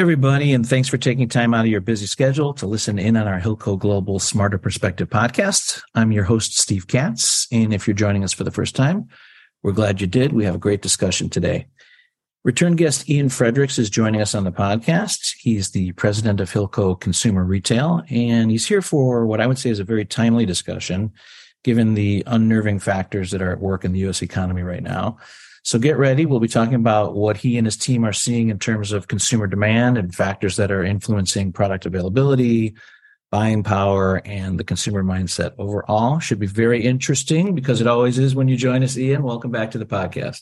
everybody, and thanks for taking time out of your busy schedule to listen in on our Hilco Global Smarter Perspective podcast. I'm your host, Steve Katz. And if you're joining us for the first time, we're glad you did. We have a great discussion today. Return guest Ian Fredericks is joining us on the podcast. He's the president of Hilco Consumer Retail, and he's here for what I would say is a very timely discussion, given the unnerving factors that are at work in the U.S. economy right now. So get ready. We'll be talking about what he and his team are seeing in terms of consumer demand and factors that are influencing product availability, buying power, and the consumer mindset overall. Should be very interesting because it always is when you join us, Ian. Welcome back to the podcast.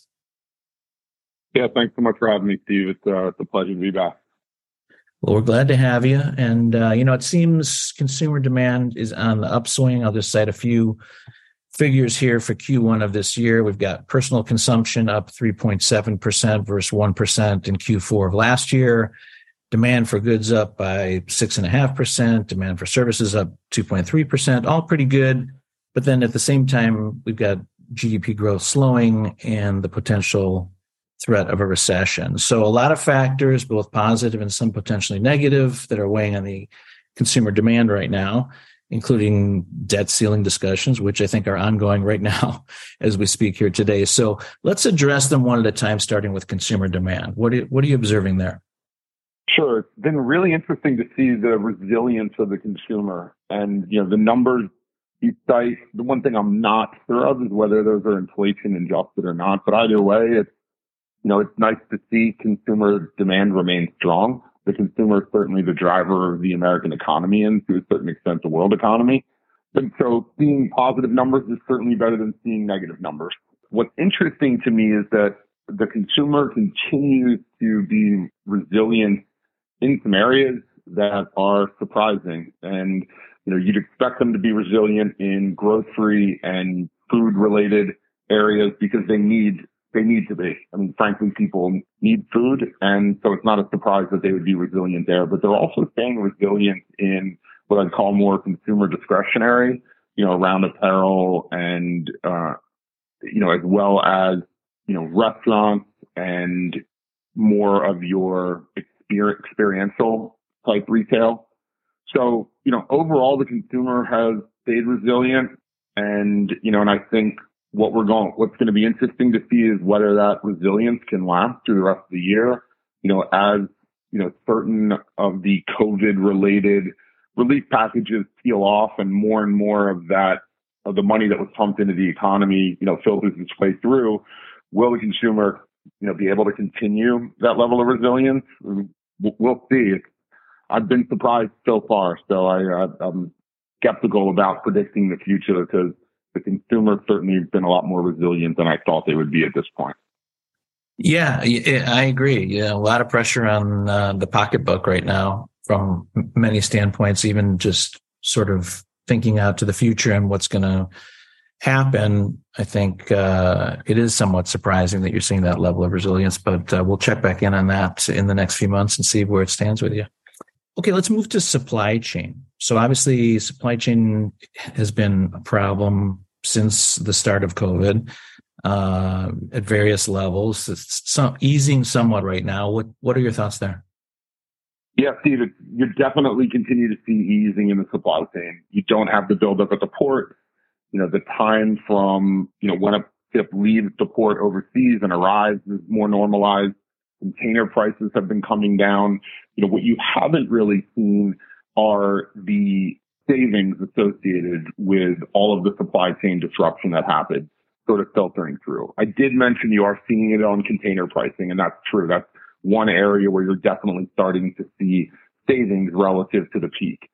Yeah, thanks so much for having me, Steve. It's, uh, it's a pleasure to be back. Well, we're glad to have you. And, uh, you know, it seems consumer demand is on the upswing. I'll just cite a few figures here for Q1 of this year. We've got personal consumption up 3.7% versus 1% in Q4 of last year. Demand for goods up by 6.5%. Demand for services up 2.3%. All pretty good. But then at the same time, we've got GDP growth slowing and the potential threat of a recession. So a lot of factors, both positive and some potentially negative, that are weighing on the consumer demand right now, including debt ceiling discussions, which I think are ongoing right now as we speak here today. So let's address them one at a time, starting with consumer demand. What are, what are you observing there? Sure. It's been really interesting to see the resilience of the consumer and, you know, the numbers you cite. The one thing I'm not sure of is whether those are inflation adjusted or not. But either way, it's you know, it's nice to see consumer demand remain strong. The consumer is certainly the driver of the American economy and to a certain extent the world economy. And so seeing positive numbers is certainly better than seeing negative numbers. What's interesting to me is that the consumer continues to be resilient in some areas that are surprising. And, you know, you'd expect them to be resilient in grocery and food related areas because they need they need to be. I mean, frankly, people need food. And so it's not a surprise that they would be resilient there, but they're also staying resilient in what I'd call more consumer discretionary, you know, around apparel and, uh, you know, as well as, you know, restaurants and more of your exper- experiential type retail. So, you know, overall the consumer has stayed resilient and, you know, and I think what we're going, what's going to be interesting to see is whether that resilience can last through the rest of the year. You know, as you know, certain of the COVID related relief packages peel off and more and more of that, of the money that was pumped into the economy, you know, filters its way through. Will the consumer, you know, be able to continue that level of resilience? We'll see. I've been surprised so far, so I, I'm skeptical about predicting the future because the consumer certainly has been a lot more resilient than I thought they would be at this point. Yeah, I agree. Yeah, a lot of pressure on uh, the pocketbook right now from many standpoints, even just sort of thinking out to the future and what's going to happen. I think uh, it is somewhat surprising that you're seeing that level of resilience, but uh, we'll check back in on that in the next few months and see where it stands with you. Okay, let's move to supply chain. So obviously, supply chain has been a problem since the start of COVID uh, at various levels. It's some, easing somewhat right now. What What are your thoughts there? Yeah, Steve, you definitely continue to see easing in the supply chain. You don't have the buildup at the port. You know, the time from you know when a ship leaves the port overseas and arrives is more normalized. Container prices have been coming down. You know, what you haven't really seen are the savings associated with all of the supply chain disruption that happened sort of filtering through. I did mention you are seeing it on container pricing, and that's true. That's one area where you're definitely starting to see savings relative to the peak.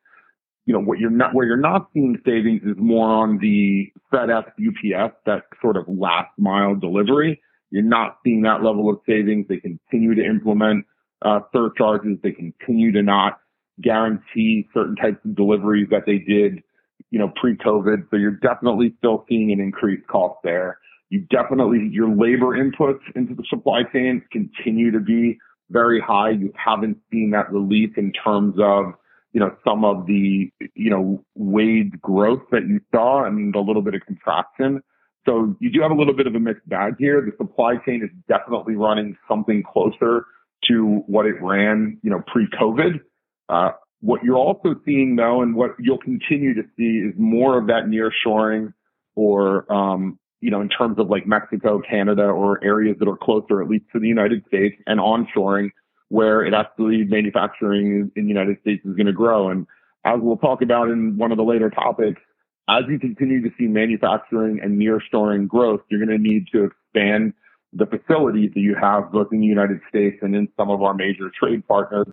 You know, what you're not, where you're not seeing savings is more on the FedEx, UPS, that sort of last mile delivery. You're not seeing that level of savings. They continue to implement uh, surcharges. They continue to not guarantee certain types of deliveries that they did, you know, pre-COVID. So you're definitely still seeing an increased cost there. You definitely, your labor inputs into the supply chain continue to be very high. You haven't seen that relief in terms of, you know, some of the, you know, wage growth that you saw and a little bit of contraction. So you do have a little bit of a mixed bag here. The supply chain is definitely running something closer to what it ran, you know, pre-COVID. Uh, what you're also seeing though, and what you'll continue to see is more of that nearshoring or, um, you know, in terms of like Mexico, Canada, or areas that are closer at least to the United States and onshoring where it actually manufacturing in the United States is going to grow. And as we'll talk about in one of the later topics, as you continue to see manufacturing and nearshoring growth, you're going to need to expand the facilities that you have both in the United States and in some of our major trade partners,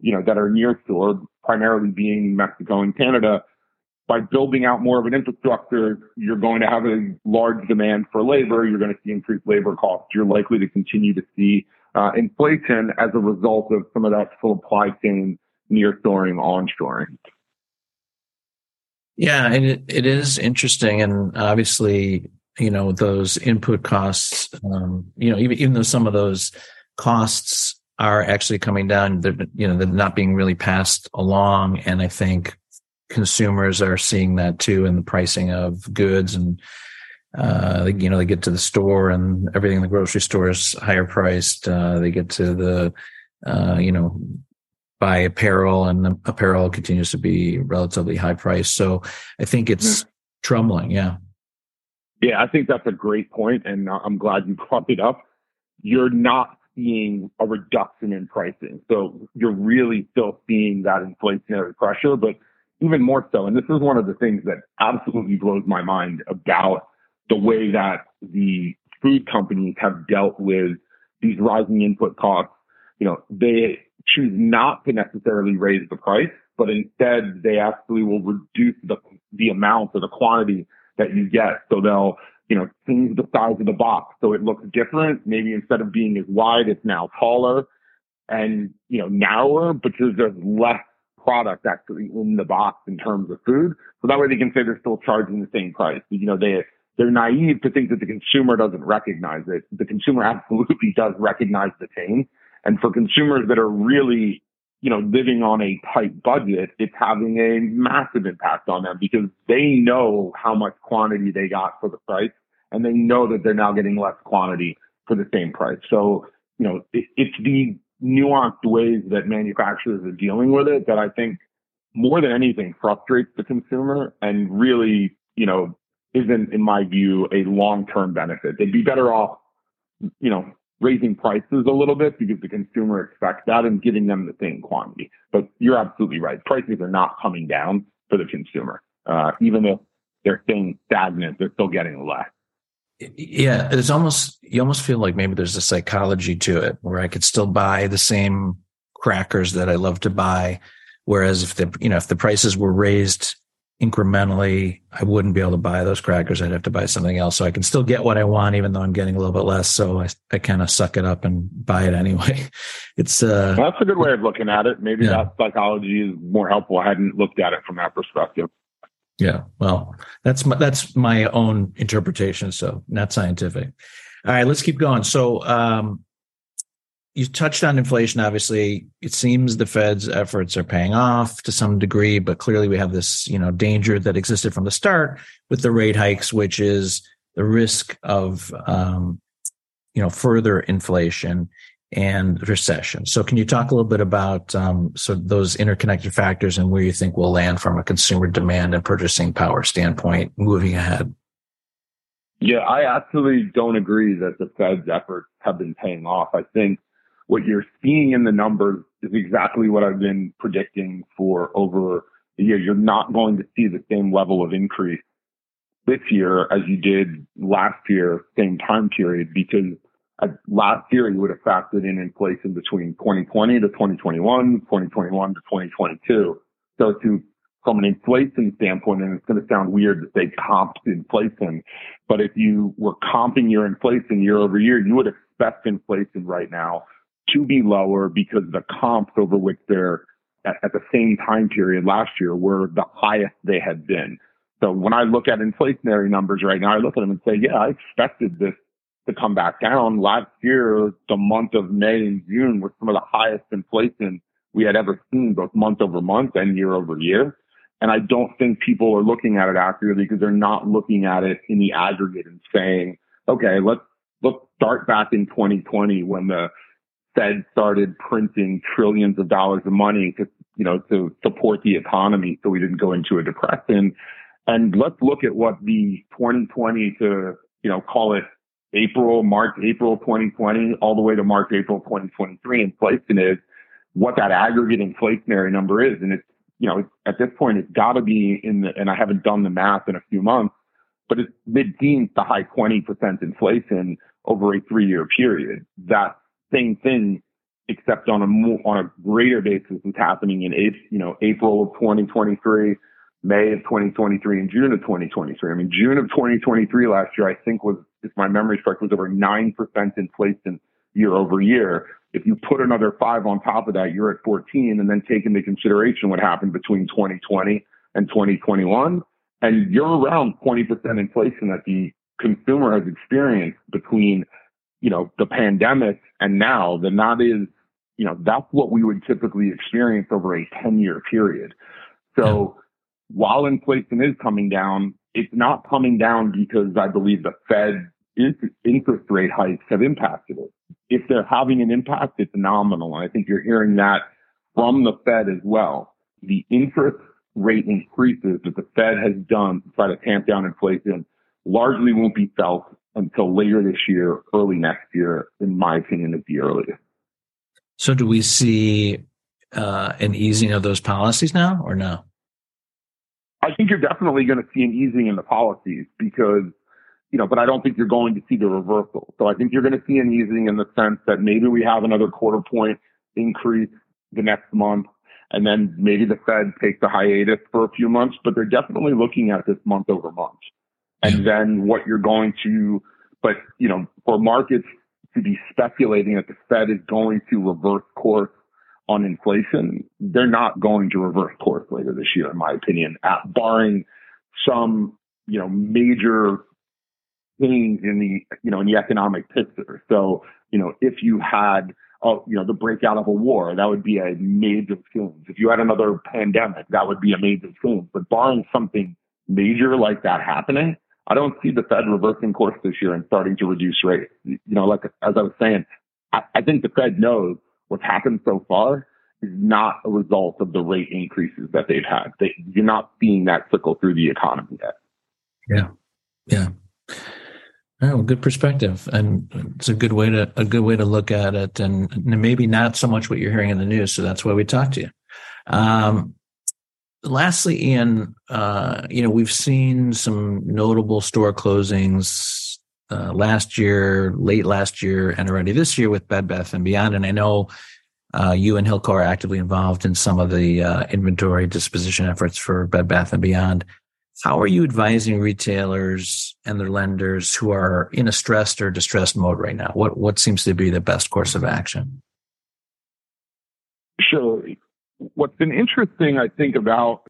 you know, that are near shore, primarily being Mexico and Canada. By building out more of an infrastructure, you're going to have a large demand for labor. You're going to see increased labor costs. You're likely to continue to see uh, inflation as a result of some of that supply chain nearshoring, onshoring. Yeah, and it, it is interesting, and obviously, you know, those input costs. Um, you know, even even though some of those costs are actually coming down, they're you know they're not being really passed along, and I think consumers are seeing that too in the pricing of goods and uh, you know, they get to the store and everything in the grocery store is higher priced. Uh, they get to the, uh, you know, buy apparel and the apparel continues to be relatively high priced. So I think it's mm-hmm. troubling. Yeah. Yeah. I think that's a great point, And I'm glad you brought it up. You're not seeing a reduction in pricing. So you're really still seeing that inflationary pressure, but even more so. And this is one of the things that absolutely blows my mind about the way that the food companies have dealt with these rising input costs. You know, they choose not to necessarily raise the price, but instead they actually will reduce the, the amount or the quantity that you get. So they'll, you know, change the size of the box so it looks different. Maybe instead of being as wide, it's now taller and, you know, narrower because there's less product actually in the box in terms of food. So that way they can say they're still charging the same price. You know, they, they're naive to think that the consumer doesn't recognize it. The consumer absolutely does recognize the change. And for consumers that are really, you know, living on a tight budget, it's having a massive impact on them because they know how much quantity they got for the price and they know that they're now getting less quantity for the same price. So, you know, it, it's the nuanced ways that manufacturers are dealing with it that I think more than anything frustrates the consumer and really, you know, isn't, in my view, a long-term benefit. They'd be better off, you know, raising prices a little bit because the consumer expects that and giving them the same quantity. But you're absolutely right. Prices are not coming down for the consumer. Uh, even if they're staying stagnant, they're still getting less. Yeah, it's almost you almost feel like maybe there's a psychology to it where I could still buy the same crackers that I love to buy, whereas if the you know if the prices were raised incrementally, I wouldn't be able to buy those crackers. I'd have to buy something else. So I can still get what I want, even though I'm getting a little bit less. So I, I kind of suck it up and buy it anyway. It's, uh, that's a good way of looking at it. Maybe yeah. that psychology is more helpful. I hadn't looked at it from that perspective. Yeah. Well, that's my, that's my own interpretation. So not scientific. All right, let's keep going. So, um, you touched on inflation. Obviously, it seems the Fed's efforts are paying off to some degree, but clearly we have this, you know, danger that existed from the start with the rate hikes, which is the risk of, um, you know, further inflation and recession. So, can you talk a little bit about um, so those interconnected factors and where you think we'll land from a consumer demand and purchasing power standpoint moving ahead? Yeah, I actually don't agree that the Fed's efforts have been paying off. I think what you're seeing in the numbers is exactly what I've been predicting for over a year. You're not going to see the same level of increase this year as you did last year, same time period, because last year you would have factored in inflation between 2020 to 2021, 2021 to 2022. So to from an inflation standpoint, and it's going to sound weird to say comp inflation, but if you were comping your inflation year over year, you would expect inflation right now to be lower because the comps over which they're at, at the same time period last year were the highest they had been. So when I look at inflationary numbers right now, I look at them and say, yeah, I expected this to come back down. Last year, the month of May and June were some of the highest inflation we had ever seen, both month over month and year over year. And I don't think people are looking at it accurately because they're not looking at it in the aggregate and saying, okay, let's, let's start back in 2020 when the Fed started printing trillions of dollars of money to, you know, to support the economy so we didn't go into a depression. And let's look at what the 2020 to, you know, call it April, March, April 2020, all the way to March, April 2023 inflation is, what that aggregate inflationary number is. And it's, you know, at this point, it's got to be in the, and I haven't done the math in a few months, but it's mid teens to high 20% inflation over a three year period. That same thing, except on a more, on a greater basis is happening in, you know, April of 2023 May of 2023 and June of 2023. I mean, June of 2023 last year, I think was, if my memory correct, was over 9% inflation year over year. If you put another five on top of that, you're at 14 and then take into consideration what happened between 2020 and 2021. And you're around 20% inflation that the consumer has experienced between, you know, the pandemic and now, then that is, you know, that's what we would typically experience over a 10 year period. So, while inflation is coming down, it's not coming down because I believe the Fed interest rate hikes have impacted it. If they're having an impact, it's nominal. And I think you're hearing that from the Fed as well. The interest rate increases that the Fed has done to try to tamp down inflation largely won't be felt until later this year, early next year, in my opinion, at the earliest. So do we see uh, an easing of those policies now or no? I think you're definitely going to see an easing in the policies because, you know, but I don't think you're going to see the reversal. So I think you're going to see an easing in the sense that maybe we have another quarter point increase the next month and then maybe the Fed takes a hiatus for a few months, but they're definitely looking at this month over month. And then what you're going to, but, you know, for markets to be speculating that the Fed is going to reverse course on inflation, they're not going to reverse course later this year, in my opinion, at, barring some, you know, major change in the, you know, in the economic picture. So, you know, if you had, uh, you know, the breakout of a war, that would be a major change. If you had another pandemic, that would be a major change. But barring something major like that happening, I don't see the Fed reversing course this year and starting to reduce rates. You know, like as I was saying, I, I think the Fed knows what's happened so far is not a result of the rate increases that they've had. They, you're not seeing that trickle through the economy yet. Yeah, yeah. Oh, good perspective, and it's a good way to a good way to look at it, and maybe not so much what you're hearing in the news. So that's why we talked to you. Um, lastly, Ian, uh, you know we've seen some notable store closings uh, last year, late last year, and already this year with Bed Bath and Beyond. And I know uh, you and Hilco are actively involved in some of the uh, inventory disposition efforts for Bed Bath and Beyond. How are you advising retailers and their lenders who are in a stressed or distressed mode right now? What what seems to be the best course of action? Sure. What's been interesting, I think, about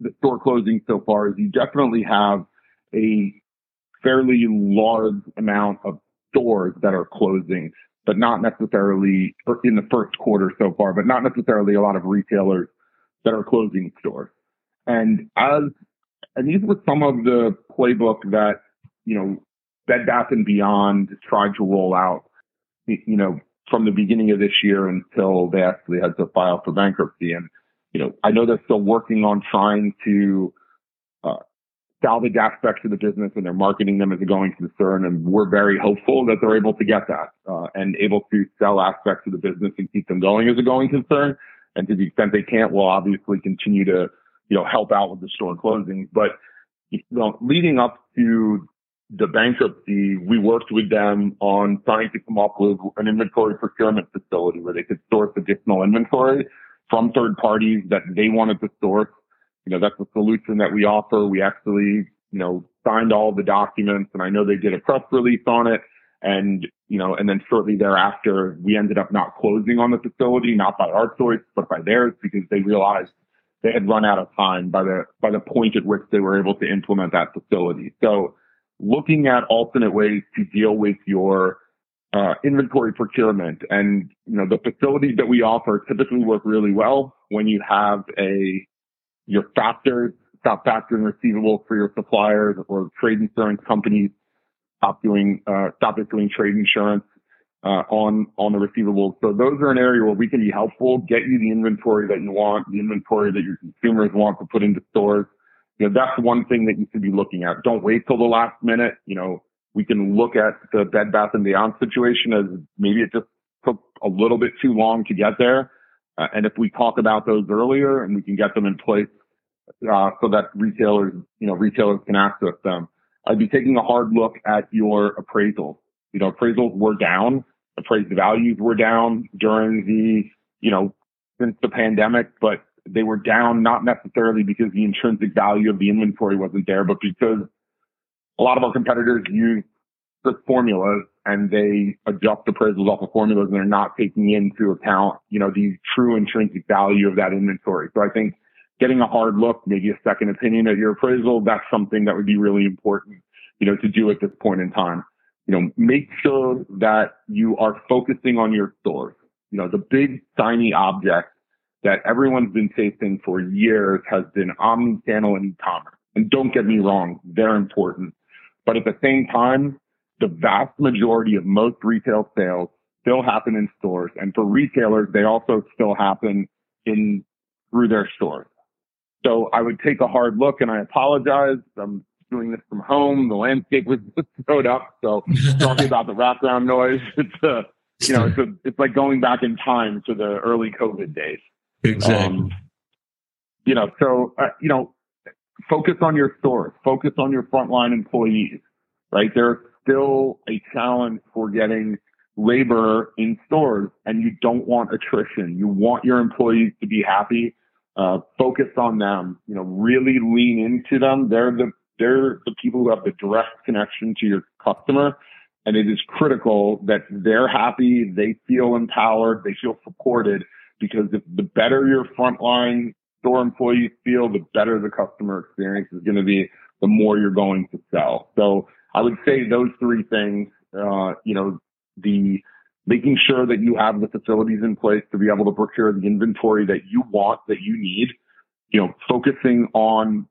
the store closing so far is you definitely have a fairly large amount of stores that are closing, but not necessarily in the first quarter so far, but not necessarily a lot of retailers that are closing stores. And as, and these were some of the playbook that, you know, Bed Bath and Beyond tried to roll out, you know, from the beginning of this year until they actually had to file for bankruptcy. And, you know, I know they're still working on trying to uh, salvage aspects of the business and they're marketing them as a going concern. And we're very hopeful that they're able to get that uh, and able to sell aspects of the business and keep them going as a going concern. And to the extent they can't, we'll obviously continue to, you know, help out with the store closings. But you know, leading up to the bankruptcy, we worked with them on trying to come up with an inventory procurement facility where they could source additional inventory from third parties that they wanted to source you know, that's a solution that we offer. We actually, you know, signed all the documents and I know they did a press release on it. And, you know, and then shortly thereafter, we ended up not closing on the facility, not by our choice, but by theirs because they realized they had run out of time by the, by the point at which they were able to implement that facility. So looking at alternate ways to deal with your uh, inventory procurement and, you know, the facilities that we offer typically work really well when you have a your factors, stop factoring receivables for your suppliers or trade insurance companies, stop doing, uh, stop issuing trade insurance. uh, on on the receivables. So those are an area where we can be helpful, get you the inventory that you want, the inventory that your consumers want to put into stores. You know, that's one thing that you should be looking at. Don't wait till the last minute. You know, we can look at the Bed Bath and Beyond situation as maybe it just took a little bit too long to get there. Uh, and if we talk about those earlier and we can get them in place, uh, so that retailers, you know, retailers can access them, I'd be taking a hard look at your appraisals. You know, appraisals were down, appraised values were down during the, you know, since the pandemic, but they were down not necessarily because the intrinsic value of the inventory wasn't there, but because a lot of our competitors use the formulas and they adjust appraisals off of formulas and they're not taking into account, you know, the true intrinsic value of that inventory. So I think getting a hard look, maybe a second opinion at your appraisal, that's something that would be really important, you know, to do at this point in time. You know, make sure that you are focusing on your stores. You know, the big shiny object that everyone's been chasing for years has been omni-channel and e-commerce. And don't get me wrong, they're important. But at the same time, the vast majority of most retail sales still happen in stores. And for retailers, they also still happen in through their stores. So I would take a hard look and I apologize. I'm doing this from home. The landscape was snowed up. So talking about the background noise, it's a, you know, it's a, it's like going back in time to the early COVID days. Exactly. Um, you know, so, uh, you know, focus on your stores, focus on your frontline employees, right? There's still a challenge for getting labor in stores and you don't want attrition. You want your employees to be happy. Uh, focus on them, you know, really lean into them. They're the, they're the people who have the direct connection to your customer. And it is critical that they're happy. They feel empowered. They feel supported because if the better your frontline store employees feel, the better the customer experience is going to be, the more you're going to sell. So I would say those three things, uh, you know, the making sure that you have the facilities in place to be able to procure the inventory that you want, that you need, you know, focusing on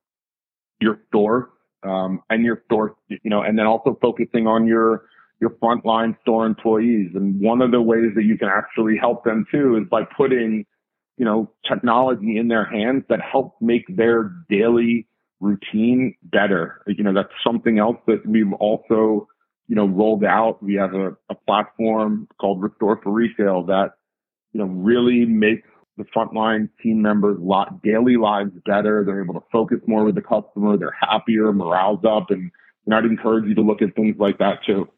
your store, um, and your store, you know, and then also focusing on your, your frontline store employees. And one of the ways that you can actually help them too is by putting, you know, technology in their hands that help make their daily routine better. You know, that's something else that we've also, you know, rolled out. We have a, a platform called Restore for Resale that, you know, really makes the frontline team members lot daily lives better. They're able to focus more with the customer. They're happier, morale's up, and, and I'd encourage you to look at things like that too.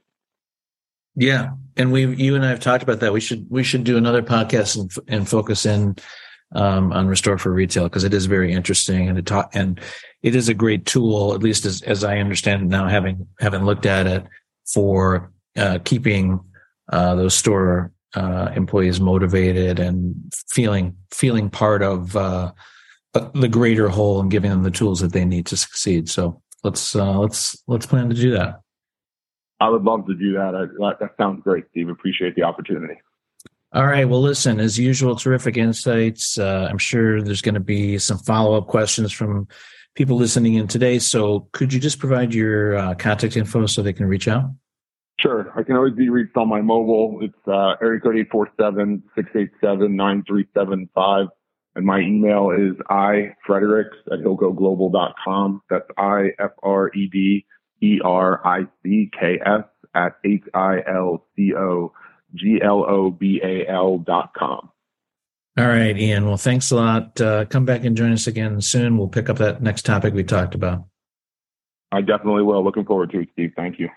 Yeah, and we, you and I have talked about that. We should we should do another podcast and, and focus in um, on Restore for Retail because it is very interesting and it ta- and it is a great tool, at least as as I understand it now, having having looked at it for uh, keeping uh, those store uh, employees motivated and feeling feeling part of uh, the greater whole and giving them the tools that they need to succeed. So let's uh, let's let's plan to do that. I would love to do that. I, that sounds great, Steve. Appreciate the opportunity. All right. Well, listen, as usual, terrific insights. Uh, I'm sure there's going to be some follow up questions from people listening in today. So could you just provide your uh, contact info so they can reach out? Sure. I can always be reached on my mobile. It's uh, area code 847-687-9375. And my email is ifredericks at hilcoglobal.com. That's I-F-R-E-D E R I C K S at H I L C O G L O B A L dot com. All right, Ian. Well, thanks a lot. Uh, come back and join us again soon. We'll pick up that next topic we talked about. I definitely will. Looking forward to it, Steve. Thank you.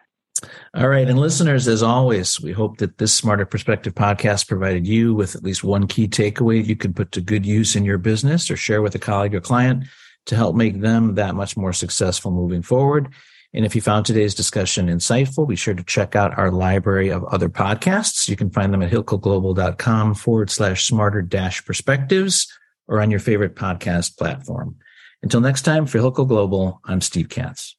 All right. And listeners, as always, we hope that this Smarter Perspective podcast provided you with at least one key takeaway you can put to good use in your business or share with a colleague or client to help make them that much more successful moving forward. And if you found today's discussion insightful, be sure to check out our library of other podcasts. You can find them at hilcoglobal.com forward slash smarter dash perspectives or on your favorite podcast platform. Until next time, for Hilco Global, I'm Steve Katz.